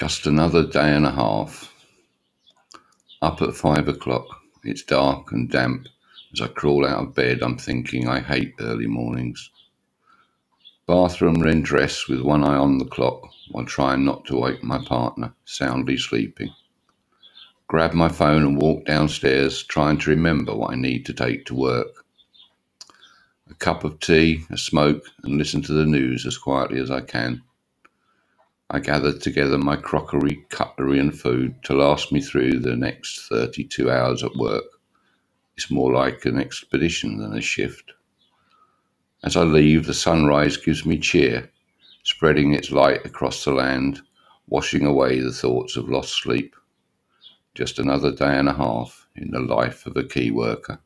Just another day and a half. Up at five o'clock. It's dark and damp. As I crawl out of bed, I'm thinking I hate early mornings. Bathroom then dress with one eye on the clock while trying not to wake my partner, soundly sleeping. Grab my phone and walk downstairs, trying to remember what I need to take to work. A cup of tea, a smoke, and listen to the news as quietly as I can. I gathered together my crockery, cutlery, and food to last me through the next 32 hours at work. It's more like an expedition than a shift. As I leave, the sunrise gives me cheer, spreading its light across the land, washing away the thoughts of lost sleep. Just another day and a half in the life of a key worker.